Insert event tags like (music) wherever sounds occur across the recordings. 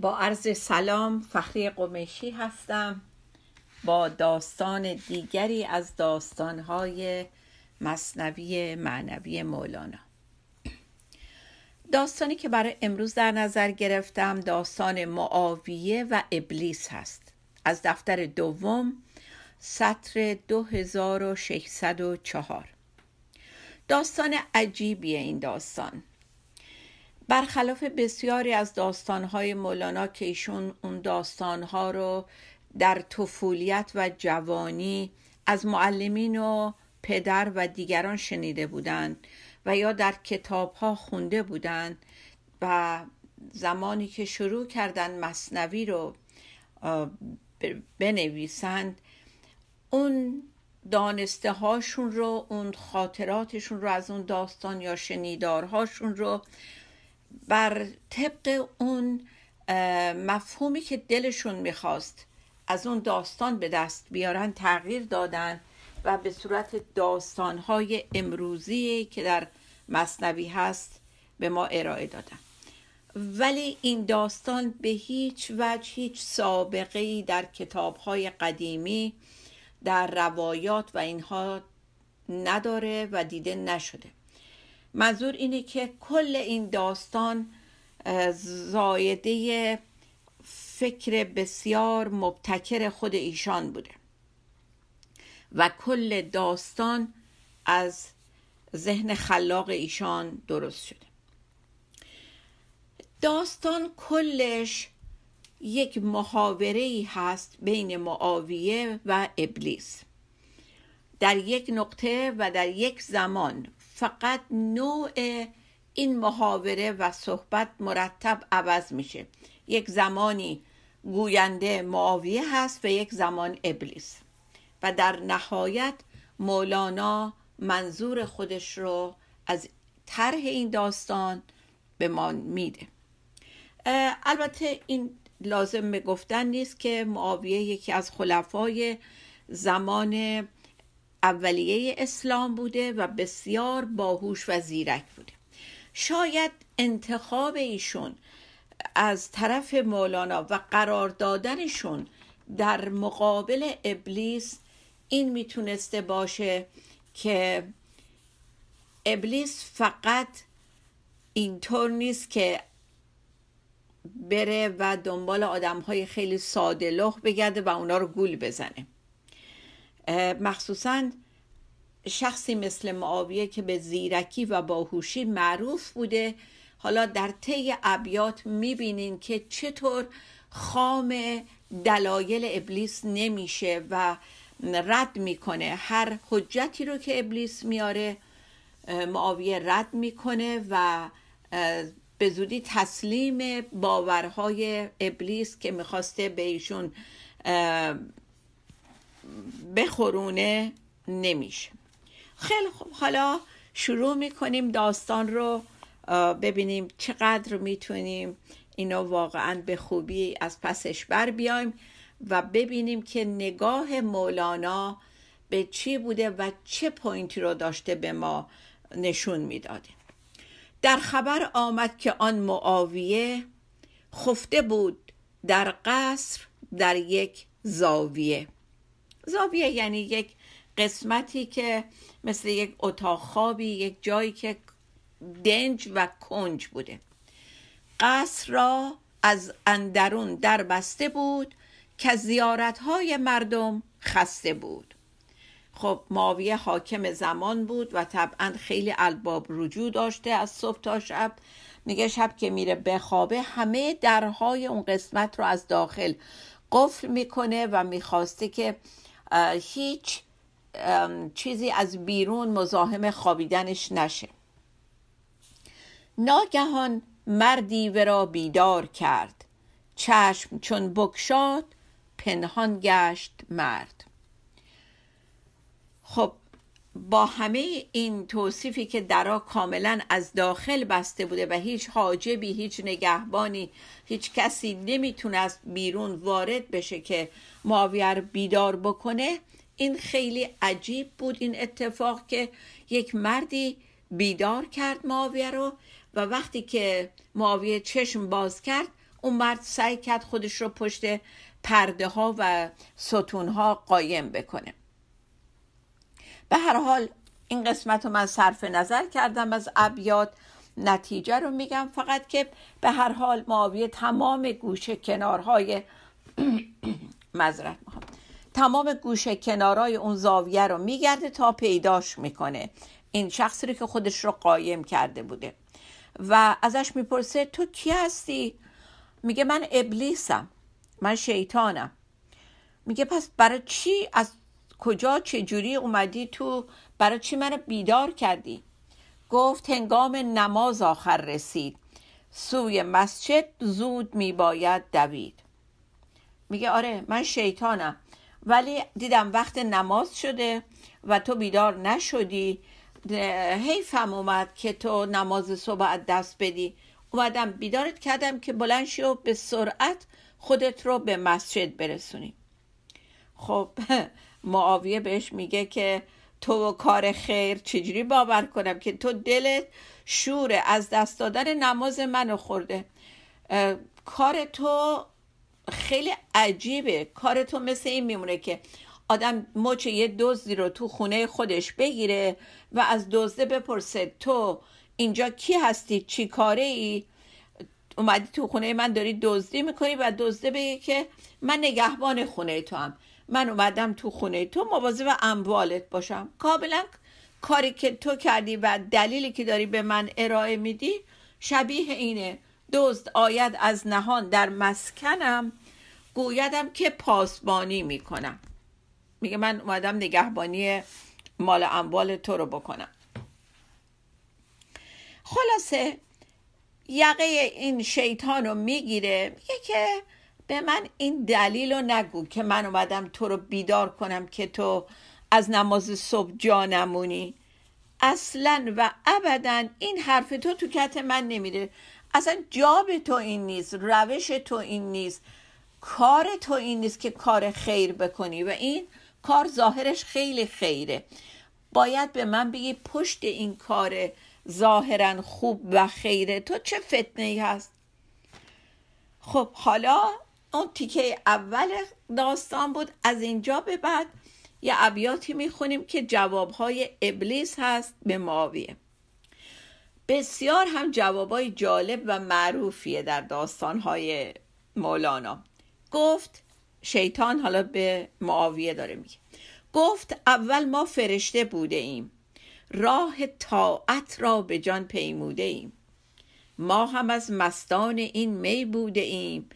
با عرض سلام فخری قمیشی هستم. با داستان دیگری از داستانهای مصنوی معنوی مولانا. داستانی که برای امروز در نظر گرفتم داستان معاویه و ابلیس هست. از دفتر دوم سطر 2604 داستان عجیبیه این داستان. برخلاف بسیاری از داستانهای مولانا که ایشون اون داستانها رو در طفولیت و جوانی از معلمین و پدر و دیگران شنیده بودند و یا در کتابها خونده بودند و زمانی که شروع کردن مصنوی رو بنویسند اون دانسته هاشون رو اون خاطراتشون رو از اون داستان یا شنیدارهاشون رو بر طبق اون مفهومی که دلشون می‌خواست از اون داستان به دست بیارن تغییر دادن و به صورت داستانهای امروزی که در مصنوی هست به ما ارائه دادن. ولی این داستان به هیچ وجه هیچ سابقه ای در کتابهای قدیمی در روایات و اینها نداره و دیده نشده. منظور اینه که کل این داستان زایده فکر بسیار مبتکر خود ایشان بوده. و کل داستان از ذهن خلاق ایشان درست شده. داستان کلش یک محاوره ای هست بین معاویه و ابلیس. در یک نقطه و در یک زمان فقط نوع این محاوره و صحبت مرتب عوض میشه. یک زمانی گوینده معاویه هست و یک زمان ابلیس. و در نهایت مولانا منظور خودش رو از طرح این داستان به ما میده. البته این لازم به گفتن نیست که معاویه یکی از خلفای زمان اولیه اسلام بوده و بسیار باهوش و زیرک بوده. شاید انتخاب ایشون از طرف مولانا و قرار دادنشون در مقابل ابلیس این می‌تونسته باشه که ابلیس فقط اینطور نیست که بره و دنبال آدم های خیلی ساده لح بگرده و اونا رو گول بزنه. مخصوصا شخصی مثل معاویه که به زیرکی و باهوشی معروف بوده. حالا در طی ابیات می‌بینین که چطور خام دلایل ابلیس نمیشه و رد می‌کنه. هر حجتی رو که ابلیس میاره معاویه رد می‌کنه و به زودی تسلیم باورهای ابلیس که می‌خواسته به ایشون بخورونه نمیشه. خیلی خوب حالا شروع می‌کنیم داستان رو ببینیم چقدر می‌تونیم اینو واقعا به خوبی از پسش بر بیایم و ببینیم که نگاه مولانا به چی بوده و چه پوینتی رو داشته به ما نشون می‌داده. در خبر آمد که آن معاویه خفته بود در قصر در یک زاویه. زاویه یعنی یک قسمتی که مثل یک اتاق خوابی یک جایی که دنج و کنج بوده. قصر را از اندرون در بسته بود که زیارت های مردم خسته بود. خب ماویه حاکم زمان بود و طبعا خیلی الباب رجوع داشته از صبح تا شب. میگه شب که میره بخوابه همه درهای اون قسمت رو از داخل قفل می‌کنه و می‌خواسته که هیچ چیزی از بیرون مزاحم خوابیدنش نشه. ناگهان مردی ورا بیدار کرد. چشم چون بکشاد پنهان گشت مرد. خب با همه این توصیفی که درا کاملا از داخل بسته بوده و هیچ حاجبی هیچ نگهبانی هیچ کسی نمی‌تونه از بیرون وارد بشه که معاویه بیدار بکنه این خیلی عجیب بود این اتفاق که یک مردی بیدار کرد معاویه رو و وقتی که معاویه چشم باز کرد اون مرد سعی کرد خودش رو پشت پرده ها و ستون ها قایم بکنه. به هر حال این قسمت رو من صرف نظر کردم از ابیات نتیجه رو میگم. فقط که به هر حال معاویه تمام گوشه کنارهای (clears throat) مذرت تمام گوشه کنارهای اون زاویه رو میگرده تا پیداش می‌کنه. این شخصی رو که خودش رو قایم کرده بوده. و ازش می‌پرسه تو کی هستی؟ میگه من ابلیسم. من شیطانم. میگه پس برای چی از کجا چجوری اومدی تو برای چی منو بیدار کردی؟ گفت هنگام نماز آخر رسید. سوی مسجد زود میباید دوید. میگه آره من شیطانم. ولی دیدم وقت نماز شده و تو بیدار نشدی. حیفم اومد که تو نماز صبح از دست بدی. اومدم بیدارت کردم که بلند شو به سرعت خودت رو به مسجد برسونی. خب معاویه بهش میگه که تو کار خیر چجوری باور کنم که تو دلت شور از دست دادن نماز منو خورده. کار تو خیلی عجیبه. کار تو مثل این میمونه که آدم مچ یه دزدی رو تو خونه خودش بگیره و از دزده بپرسه تو اینجا کی هستی؟ چی کاره ای؟ اومدی تو خونه من داری دزدی می‌کنی و دزده بگه که من نگهبان خونه تو هم من اومدم تو خونه. تو مواظب اموالت باشم. کاملا کاری که تو کردی و دلیلی که داری به من ارائه میدی شبیه اینه. دزد آید از نهان در مسکنم گویدم که پاسبانی می‌کنم. میگه من اومدم نگهبانی مال اموال تو رو بکنم. خلاصه یقه این شیطان رو می‌گیره. میگه که به من این دلیل رو نگو که من اومدم تو رو بیدار کنم که تو از نماز صبح جا نمونی. اصلا و ابدا این حرف تو تو کت من نمیره. اصلا جاب تو این نیست روش تو این نیست کار تو این نیست که کار خیر بکنی و این کار ظاهرش خیلی خیره. باید به من بگی پشت این کار ظاهرا خوب و خیره. تو چه فتنه ای هست؟ خب حالا اون تیکه اول داستان بود. از اینجا به بعد یه ابیاتی می‌خونیم که جوابهای ابلیس هست به معاویه بسیار هم جوابای جالب و معروفیه در داستانهای مولانا. گفت شیطان حالا به معاویه داره میگه. گفت اول ما فرشته بوده ایم. راه طاعت را به جان پیموده ایم. ما هم از مستان این می بوده ایم.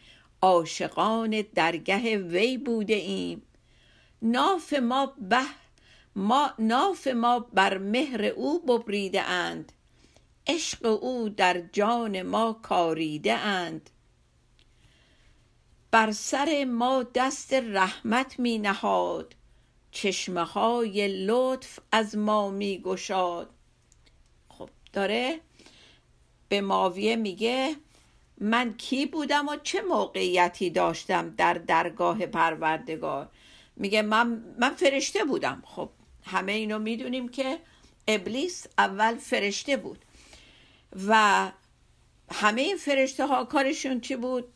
عاشقان درگه وی بوده ایم. ناف ما به ما ناف ما بر مهر او ببریده اند. عشق او در جان ما کاریده اند. بر سر ما دست رحمت می نهاد. چشمه های لطف از ما می گشاد. خب داره به ماویه میگه من کی بودم و چه موقعیتی داشتم در درگاه پروردگار؟ میگه من, من فرشته بودم. خب همه اینو می‌دونیم که ابلیس اول فرشته بود. و همه این فرشته ها کارشون چی بود؟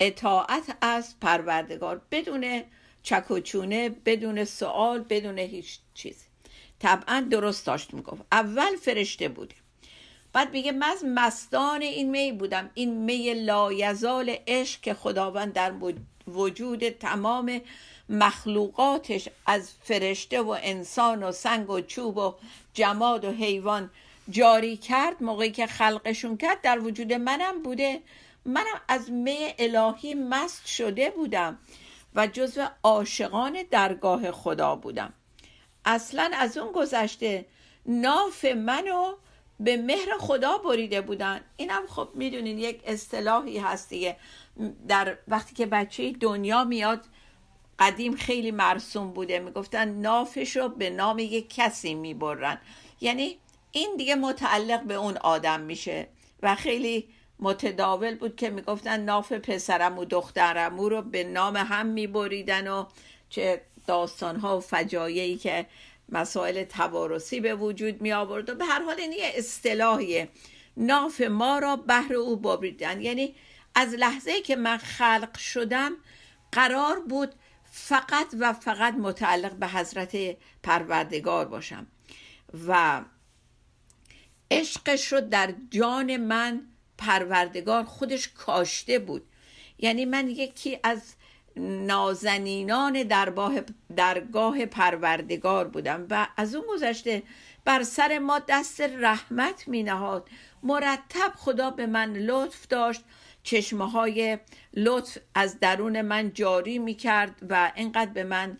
اطاعت از پروردگار بدون چکوچونه بدون سوال بدون هیچ چیز. طبعا درست داشت می‌گفت. اول فرشته بودیم. بعد میگه من مستان این می بودم. این می لایزال عشق که خداوند در وجود تمام مخلوقاتش از فرشته و انسان و سنگ و چوب و جماد و حیوان جاری کرد موقعی که خلقشون کرد در وجود منم بوده. منم از می الهی مست شده بودم و جزو عاشقان درگاه خدا بودم. اصلا از اون گذشته ناف منو به مهر خدا بریده بودن. اینم خب می‌دونین یک اصطلاحی هست دیگه. در وقتی که بچه دنیا میاد قدیم خیلی مرسوم بوده. می‌گفتن نافش رو به نام یک کسی می‌برن. یعنی این دیگه متعلق به اون آدم میشه. و خیلی متداول بود که می‌گفتن ناف پسرم و دخترمو رو به نام هم میبریدن و چه داستانها و فجایعی که مسائل توارثی به وجود می آورد و به هر حال این یه اصطلاحیه. ناف ما را بهر او ببریدن یعنی از لحظه که من خلق شدم قرار بود فقط و فقط متعلق به حضرت پروردگار باشم. و عشقش رو در جان من پروردگار خودش کاشته بود. یعنی من یکی از نازنینان درگاه, درگاه پروردگار بودم و از اون گذشته بر سر ما دست رحمت می نهاد مرتب خدا به من لطف داشت. چشمه های لطف از درون من جاری می کرد و اینقدر به من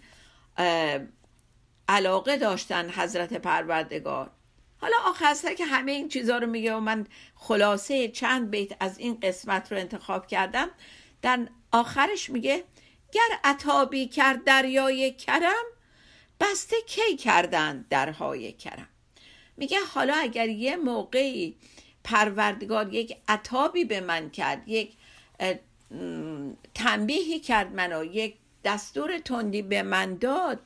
علاقه داشتن حضرت پروردگار. حالا آخر که همه این چیزها رو میگه و من خلاصه چند بیت از این قسمت رو انتخاب کردم در آخرش میگه گر عطابی کرد دریای کرم بسته کی کردند درهای کرم؟ میگه حالا اگر یه موقعی پروردگار یک عطابی به من کرد یک تنبیهی کرد منو یک دستور تندی به من داد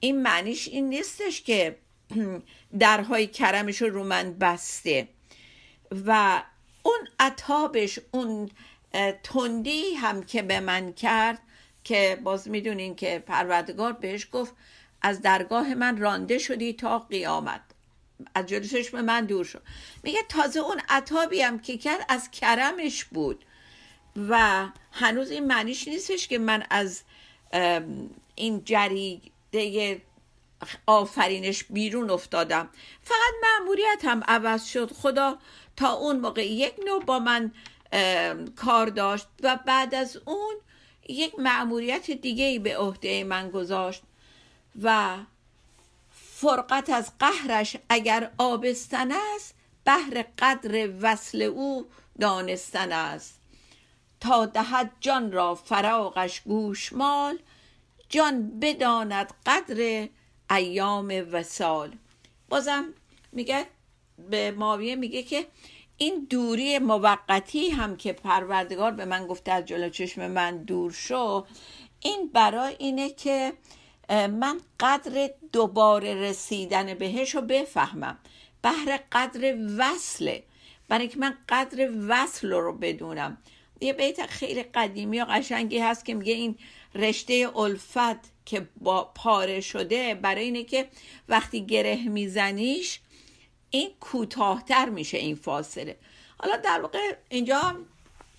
این معنیش این نیستش که (clears throat) درهای کرمش رو رو من بسته و اون عطابش اون تندی هم که به من کرد که باز می‌دونین که پروردگار بهش گفت از درگاه من رانده شدی تا قیامت. از جلوی به من دور شد. میگه تازه اون عطابی هم که کرد از کرمش بود. و هنوز این معنیش نیستش که من از این جریده آفرینش بیرون افتادم. فقط معمولیت هم عوض شد. خدا تا اون موقع یک نوع با من کار داشت و بعد از اون یک معمولیت دیگه ای به عهده من گذاشت و فرقت از قهرش اگر آبستن است بهر قدر وصل او دانستن است. تا دهد جان را فراغش گوشمال جان بداند قدر ایام وسال بازم میگه به ماویه میگه که این دوری موقتی هم که پروردگار به من گفته از جلو چشم من دور شو این برای اینه که من قدر دوباره رسیدن بهش رو بفهمم. بهر قدر وصله برای که من قدر وصل رو بدونم. یه بیت خیلی قدیمی و قشنگی هست که میگه این رشته الفت که با پاره شده برای اینه که وقتی گره میزنیش این کوتاهتر میشه این فاصله. حالا در واقع اینجا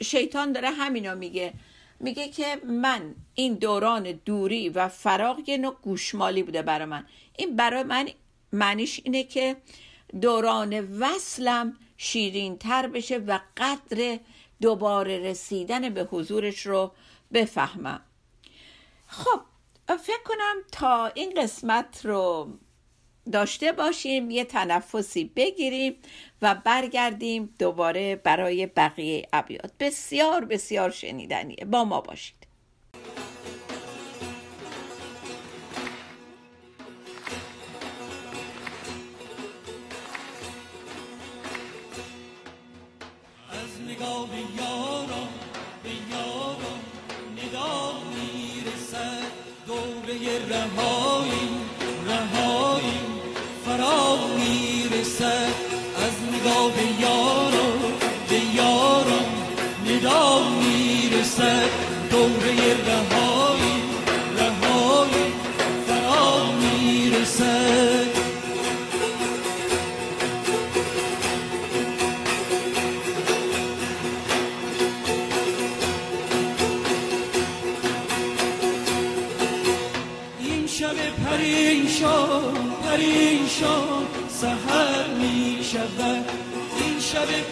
شیطان داره همینا میگه. میگه که من این دوران دوری و فراغ یه نوع گوشمالی بوده برای من. این برای من معنیش اینه که دوران وصلم شیرین تر بشه و قدر دوباره رسیدن به حضورش رو بفهمم. خب فکر کنم تا این قسمت رو داشته باشیم یه تنفسی بگیریم و برگردیم دوباره برای بقیه ابیات. بسیار بسیار شنیدنیه. با ما باشید. از نگاه به نگاه می‌رسد. دوره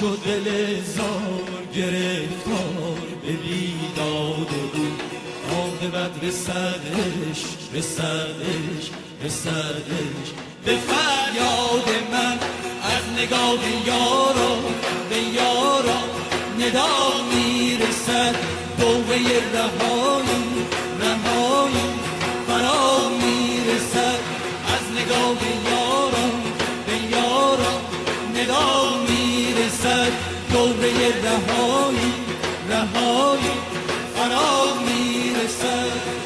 شد دل زار گرفتار به بیداد بود عاقبت رسدش رسدش رسدش به فریاد من از نگاه یارا به یارا ندا می‌رسد. دوبه رهایی رهایی فرا می‌رسد. از نگاه یارا به یارا ندا رهایی رهایی فرا می‌رسد.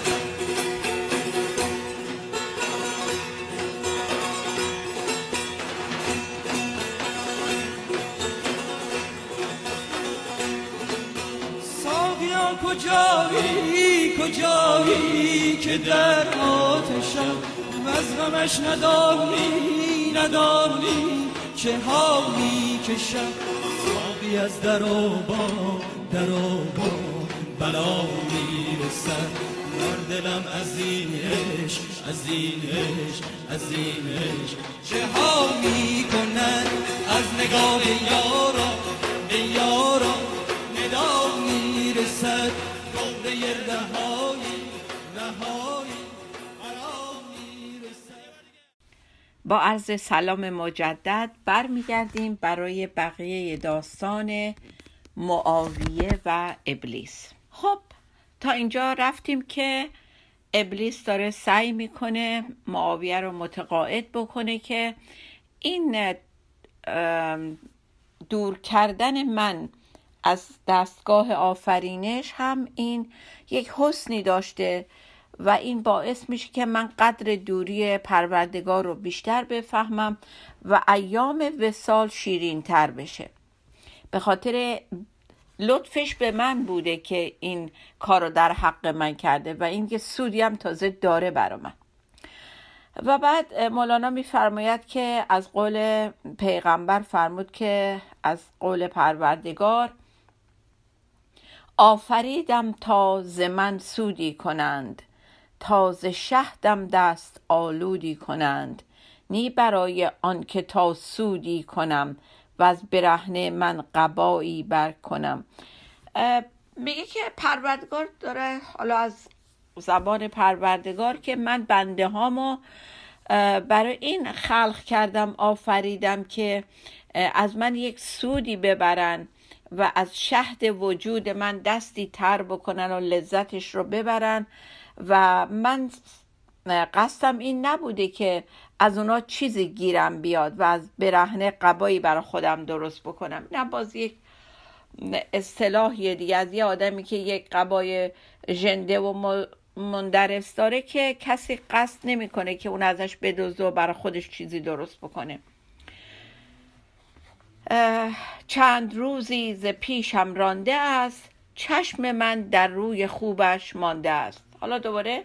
ساقیا کجایی کجایی که در آتشم؟ و از غمش ندانی ندانی چه حالی کشم؟ از در و با در و با. بلا می‌رسد. بر دلم از این عشق از این عشق از این عشق. چه ها می‌کنن از نگاه یارا؟ به یارا ندا می‌رسد. با عرض سلام مجدد برمیگردیم برای بقیه داستان معاویه و ابلیس. خب تا اینجا رفتیم که ابلیس داره سعی می‌کنه معاویه رو متقاعد بکنه که این دور کردن من از دستگاه آفرینش هم این یک حسنی داشته و این باعث میشه که من قدر دوری پروردگار رو بیشتر بفهمم و ایام وسال شیرین تر بشه. به خاطر لطفش به من بوده که این کار رو در حق من کرده و این که سودی هم تازه داره برا من. و بعد مولانا میفرماید که از قول پیغمبر فرمود که از قول پروردگار آفریدم تا ز سودی کنند. تا ز شهدم دست آلودی کنند نی برای آنکه تا سودی کنم و از برهنه من قبایی بر کنم. میگه که پروردگار داره حالا از زبان پروردگار که من بنده هامو برای این خلق کردم آفریدم که از من یک سودی ببرن و از شهد وجود من دستی تر بکنن و لذتش رو ببرن. و من قصدم این نبوده که از اونا چیزی گیرم بیاد و از برهنه قبایی برای خودم درست بکنم. نه باز یک اصطلاحیه دیگه. از یه آدمی که یک قبای ژنده و مندرس داره که کسی قصد نمی‌کنه که اون ازش بدزده و برای خودش چیزی درست بکنه. چند روزی ز پیشم رانده است. چشم من در روی خوبش مانده است. حالا دوباره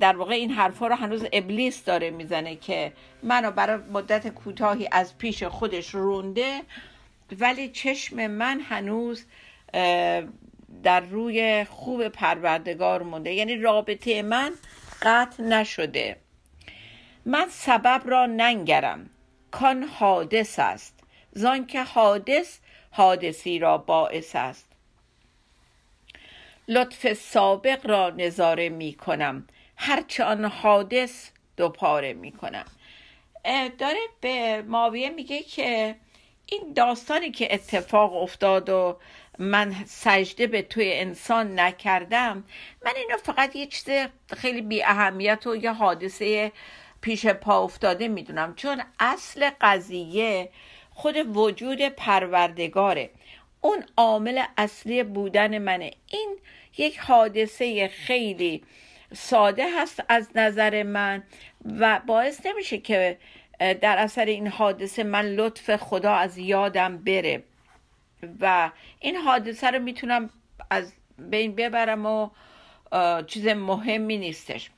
در واقع این حرفا رو هنوز ابلیس داره می‌زنه که منو برای مدت کوتاهی از پیش خودش رونده ولی چشم من هنوز در روی خوب پروردگار مونده. یعنی رابطه من قطع نشده. من سبب را ننگرم. کان حادث است. زان که حادث حادثی را باعث است. لطف سابق را نظاره می کنم. هرچه آن حادث دوپاره می کنم. داره به ماویه میگه که این داستانی که اتفاق افتاد و من سجده به توی انسان نکردم من اینو فقط یه چیز خیلی بی اهمیت و یه حادثه پیش پا افتاده می‌دونم. چون اصل قضیه خود وجود پروردگاره. اون عامل اصلی بودن منه. این یک حادثه خیلی ساده هست از نظر من و باعث نمیشه که در اثر این حادثه من لطف خدا از یادم بره. و این حادثه رو می‌تونم از بین ببرم و چیز مهمی نیستش.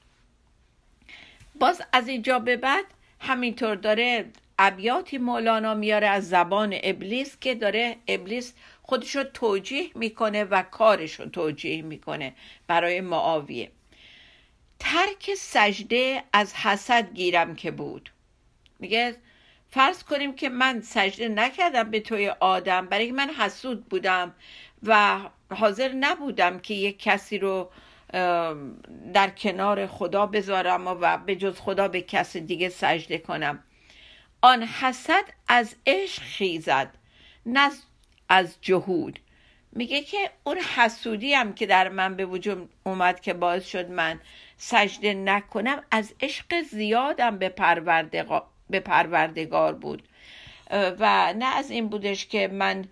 باز از اینجا به بعد همینطور داره ابیاتی مولانا میاره از زبان ابلیس که داره ابلیس خودش رو توجیه می‌کنه و کارش رو توجیه می‌کنه برای معاویه. ترک سجده از حسد گیرم که بود. میگه فرض کنیم که من سجده نکردم به توی آدم برای من حسود بودم و حاضر نبودم که یک کسی رو در کنار خدا بذارم و به جز خدا به کس دیگه سجده کنم. آن حسد از عشق خیزد از جهود. میگه که اون حسودی هم که در من به وجود اومد که باعث شد من سجده نکنم از عشق زیادم به, به پروردگار بود. و نه از این بودش که من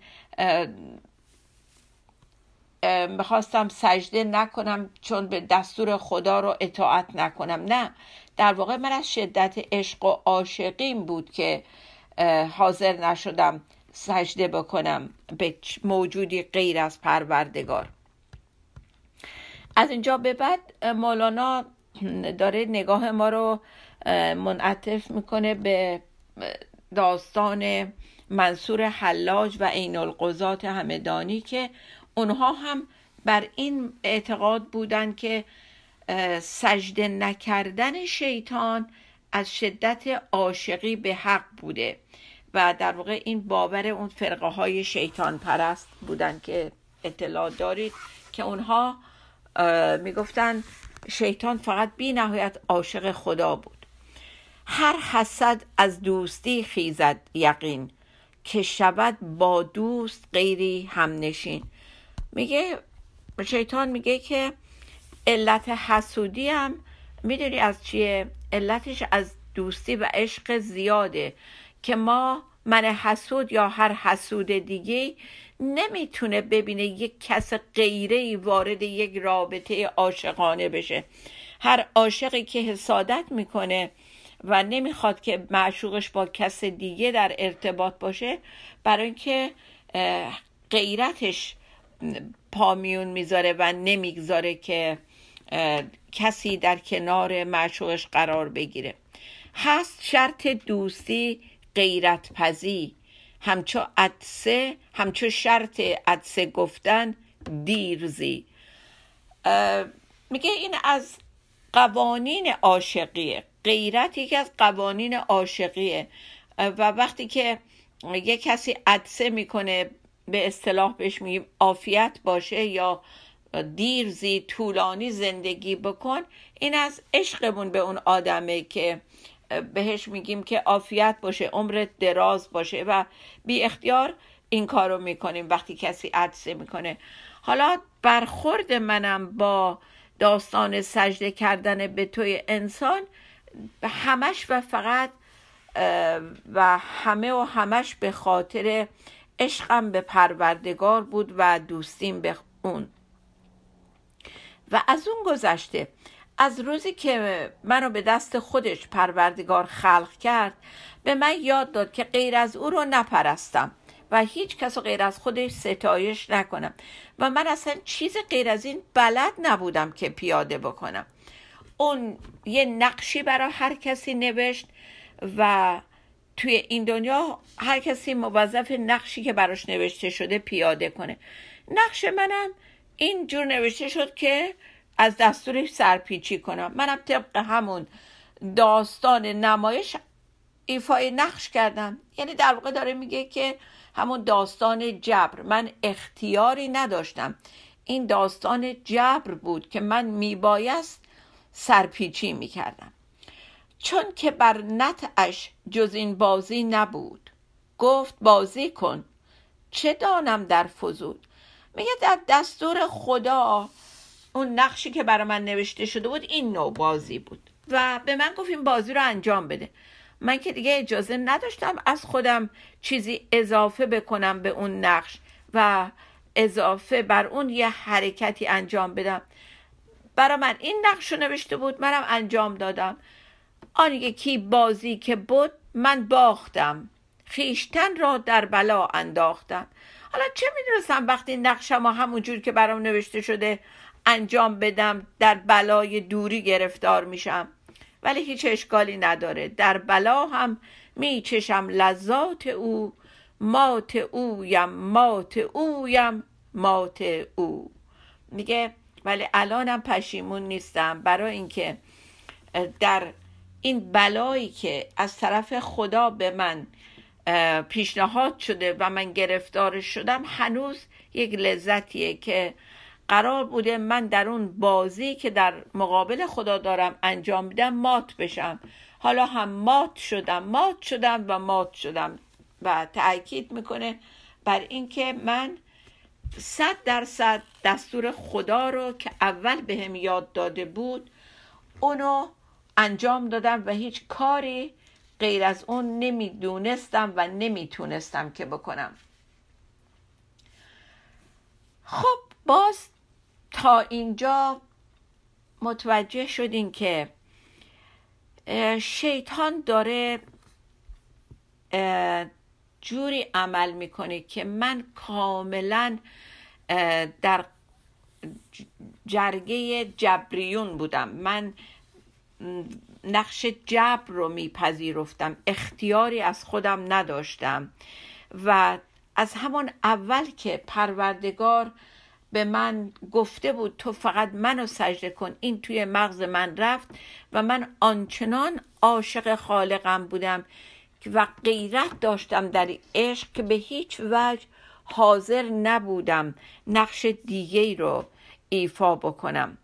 می‌خواستم سجده نکنم چون به دستور خدا رو اطاعت نکنم. نه در واقع من از شدت عشق و عاشقیم بود که حاضر نشدم. سجده بکنم به موجودی غیر از پروردگار. از اینجا به بعد مولانا داره نگاه ما رو منعطف می‌کنه به داستان منصور حلاج و عین القضات همدانی که اونها هم بر این اعتقاد بودن که سجده نکردن شیطان از شدت عاشقی به حق بوده. و در واقع این باور اون فرقه های شیطان پرست بودن که اطلاع دارید که اونها می‌گفتن شیطان فقط بی نهایت عاشق خدا بود. هر حسد از دوستی خیزد یقین که شود با دوست غیری همنشین. میگه شیطان میگه که علت حسودی هم می‌دونی از چیه؟ علتش از دوستی و عشق زیاده. که ما من حسود یا هر حسود دیگه نمی‌تونه ببینه یک کس غیره وارد یک رابطه عاشقانه بشه. هر عاشقی که حسادت می‌کنه و نمی‌خواد که معشوقش با کس دیگه در ارتباط باشه برای اینکه غیرتش پامیون می‌ذاره و نمی‌گذاره که کسی در کنار معشوقش قرار بگیره. هست شرط دوستی غیرت پزی همچو عدسه همچو شرط عدسه گفتن دیرزی. میگه این از قوانین عاشقیه. غیرت یکی از قوانین عاشقیه. و وقتی که یه کسی عدسه می‌کنه به اصطلاح بهش میگیم عافیت باشه یا دیرزی طولانی زندگی بکن این از عشقمون به اون آدمه که بهش میگیم که عافیت باشه عمرت دراز باشه و بی اختیار این کارو می‌کنیم وقتی کسی عدسه می‌کنه. حالا برخورد منم با داستان سجده کردن به توی انسان همش و فقط و همه و همش به خاطر عشقم به پروردگار بود و دوستیم به اون و از اون گذشته از روزی که منو به دست خودش پروردگار خلق کرد به من یاد داد که غیر از او رو نپرستم و هیچ کس غیر از خودش ستایش نکنم و من اصلا چیز غیر از این بلد نبودم که پیاده بکنم. اون یه نقشی برای هر کسی نوشت و توی این دنیا هر کسی موظف نقشی که براش نوشته شده پیاده کنه. نقش منم این جور نوشته شد که از دستورش سرپیچی کنم. منم طبق همون داستان نمایش ایفای نقش کردم. یعنی در واقع داره میگه که همون داستان جبر. من اختیاری نداشتم. این داستان جبر بود که من میبایست سرپیچی می‌کردم. چون که بر نتعش جز این بازی نبود. گفت بازی کن. چه دانم در فزود میگه در دستور خدا اون نقشی که برای من نوشته شده بود این نوع بازی بود. و به من گفت این بازی رو انجام بده. من که دیگه اجازه نداشتم از خودم چیزی اضافه بکنم به اون نقش و اضافه بر اون یه حرکتی انجام بدم. برای من این نقش رو نوشته بود منم انجام دادم. آن یکی بازی که بود من باختم. خیشتن را در بلا انداختم. حالا چه می‌دونستم وقتی نقشم همونجور که برام نوشته شده انجام بدم در بلای دوری گرفتار میشم. ولی هیچ اشکالی نداره. در بلا هم میچشم لذات او. مات اویم مات اویم مات او. میگه ولی الانم پشیمون نیستم. برای اینکه در این بلایی که از طرف خدا به من پیشنهاد شده و من گرفتار شدم هنوز یک لذتیه که قرار بوده من در اون بازی که در مقابل خدا دارم انجام میدم مات بشم. حالا هم مات شدم مات شدم و مات شدم. و تاکید می‌کنه بر اینکه من صد درصد دستور خدا رو که اول به یاد داده بود اونو انجام دادم و هیچ کاری غیر از اون نمی‌دونستم و نمی‌تونستم که بکنم. خب باز تا اینجا متوجه شدین که شیطان داره جوری عمل می‌کنه که من کاملا در جرگه جبریون بودم. من نقش جبر رو میپذیرفتم اختیاری از خودم نداشتم. و از همون اول که پروردگار به من گفته بود تو فقط منو سجده کن این توی مغز من رفت و من آنچنان عاشق خالقم بودم و غیرت داشتم در عشق که به هیچ وجه حاضر نبودم نقش دیگه رو ایفا بکنم.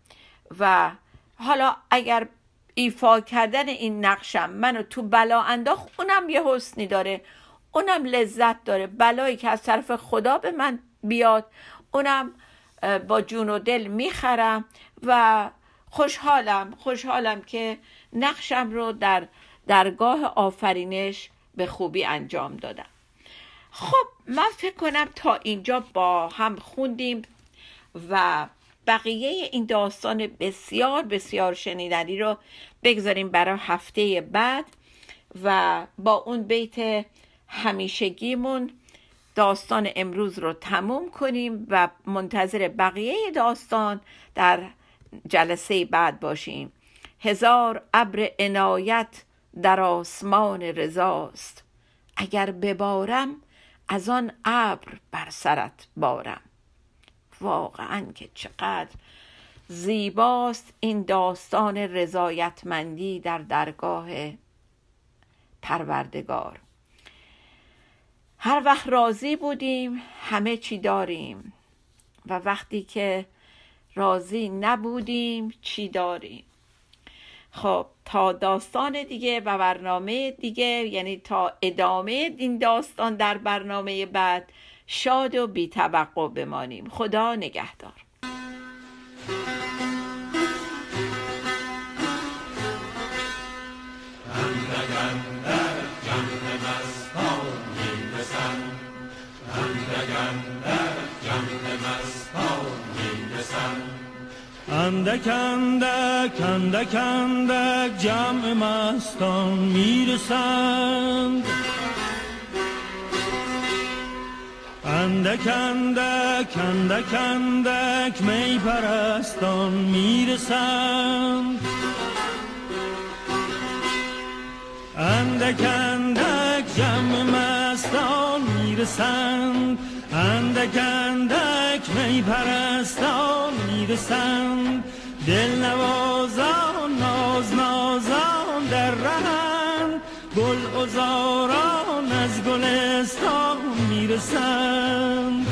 و حالا اگر ایفا کردن این نقشم منو تو بلا انداخت اونم یه حسنی داره اونم لذت داره. بلایی که از طرف خدا به من بیاد اونم با جون و دل می‌خرم و خوشحالم خوشحالم که نقشم رو در درگاه آفرینش به خوبی انجام دادم. خب من فکر کنم تا اینجا با هم خوندیم و بقیه این داستان بسیار بسیار شنیدنی رو بگذاریم برای هفته بعد و با اون بیت همیشگیمون داستان امروز رو تموم کنیم و منتظر بقیه داستان در جلسه بعد باشیم. هزار ابر عنایت در آسمان رضاست. اگر ببارم از آن ابر بر سرت بارم. واقعا که چقدر زیباست این داستان رضایتمندی در درگاه پروردگار. هر وقت راضی بودیم همه چی داریم. و وقتی که راضی نبودیم چی داریم؟ خب تا داستان دیگه و برنامه دیگه یعنی تا ادامه این داستان در برنامه بعد شاد و بی بمانیم. خدا نگهدار. اندک اندک اندک اندک جمع مستان می‌رسند. اندک اندک اندک اندک می پرستان می‌رسند. اندک اندک جمع مستان می‌رسند. اندک اندک می پرستان می‌رسند دل نوازان ناز نازان در رهند گل ازاران از گلستان می‌رسند